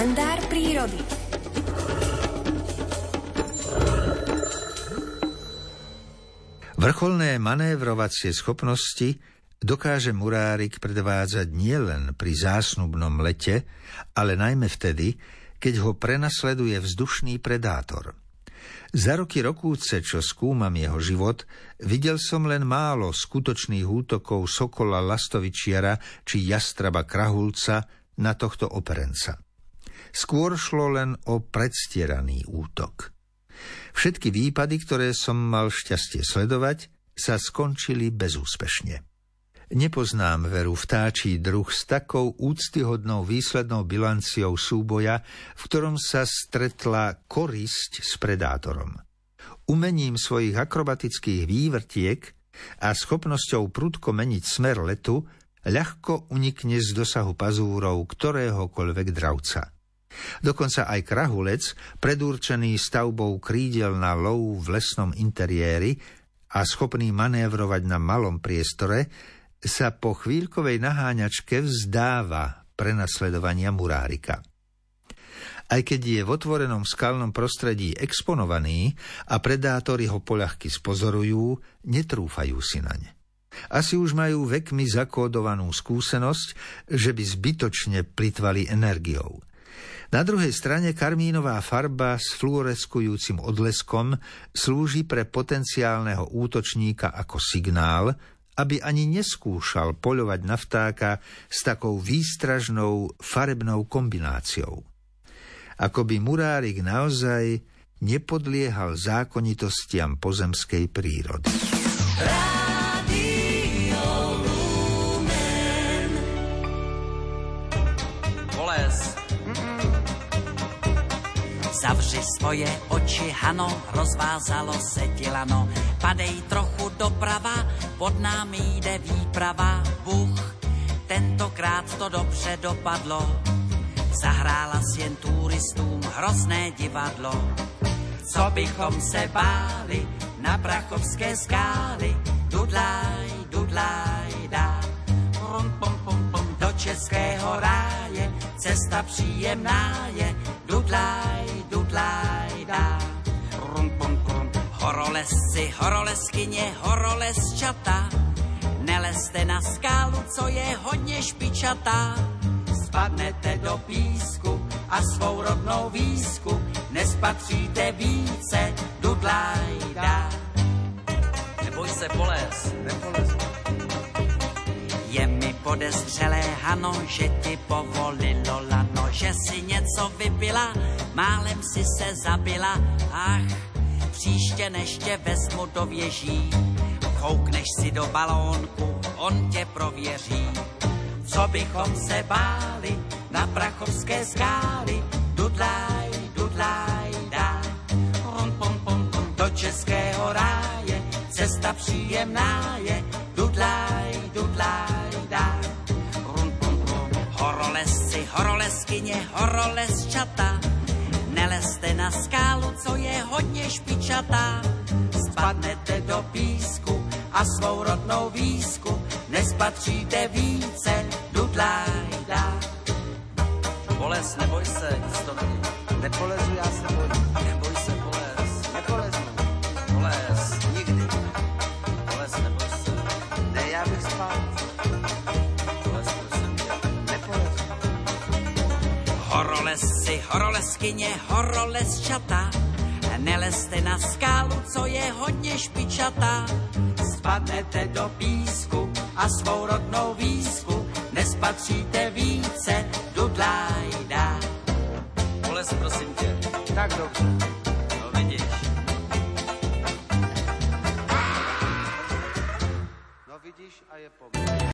kalendár prírody. Vrcholné manévrovacie schopnosti dokáže murárik predvádzať nielen pri zásnubnom lete, ale najmä vtedy, keď ho prenasleduje vzdušný predátor. Za roky rokúce, čo skúmam jeho život, videl som len málo skutočných útokov sokola lastovičiara či jastraba krahulca na tohto operenca. Skôr šlo len o predstieraný útok. Všetky výpady, ktoré som mal šťastie sledovať, sa skončili bezúspešne. Nepoznám veru vtáčí druh s takou úctyhodnou výslednou bilanciou súboja, v ktorom sa stretla korisť s predátorom. Umením svojich akrobatických vývrtiek a schopnosťou prudko meniť smer letu ľahko unikne z dosahu pazúrov ktoréhokoľvek dravca. Dokonca aj krahulec, predurčený stavbou krídel na lov v lesnom interiéri a schopný manévrovať na malom priestore, sa po chvíľkovej naháňačke vzdáva prenasledovania murárika. Aj keď je v otvorenom skalnom prostredí exponovaný a predátori ho poľahky spozorujú, netrúfajú si naň. Asi už majú vekmi zakódovanú skúsenosť, že by zbytočne plitvali energiou – na druhej strane karmínová farba s fluoreskujúcim odleskom slúži pre potenciálneho útočníka ako signál, aby ani neskúšal poľovať na vtáka s takou výstražnou farebnou kombináciou. Ako by murárik naozaj nepodliehal zákonitostiam pozemskej prírody. Zavři svoje oči, Hano, rozvázalo se dilano. Padej trochu doprava, pod námi jde výprava. Bůh, tentokrát to dobře dopadlo. Zahrála si jen turistům hrozné divadlo. Co bychom se báli na prachovské skály, dudlaj, dudlaj, dá. Pum, pum, pum, pum, do českého ráje, cesta příjemná je, dudlaj, dudlaj, dá. Rum, pum, pum. Horolesci, horoleskyně, horolesčata, neleste na skálu, co je hodně špičatá. Spadnete do písku a svou rodnou výsku nespatříte více, dudlaj, dá. Neboj se, poles. Nepolez. Je mi podezřelé, Hano, že ti povolilo lano, že si něco vypila, málem si se zabila, ach, příště než tě vezmu do věží, koukneš si do balónku, on tě prověří. Co bychom se báli na prachovské skály, dudlaj, dudlaj, dá. Pum, pum, pum, pum, do českého ráje, cesta příjemná je, dudlaj, dudlaj, horoleskyně, horolesčata, neleste na skálu, co je hodně špičatá. Spadnete do písku a svou rodnou výsku nespatříte více, dudlaj, dá. Poles, neboj se, nic to není. Nepolezu, já se bojím. Neboj Horolesci, horoleskyně, horolesčata, neleste na skálu, co je hodně špičatá. Spadnete do písku a svou rodnou výsku nespatříte více, dudlaj dá. Poles, prosím tě. Tak dobře. No vidíš. No vidíš a je po mně.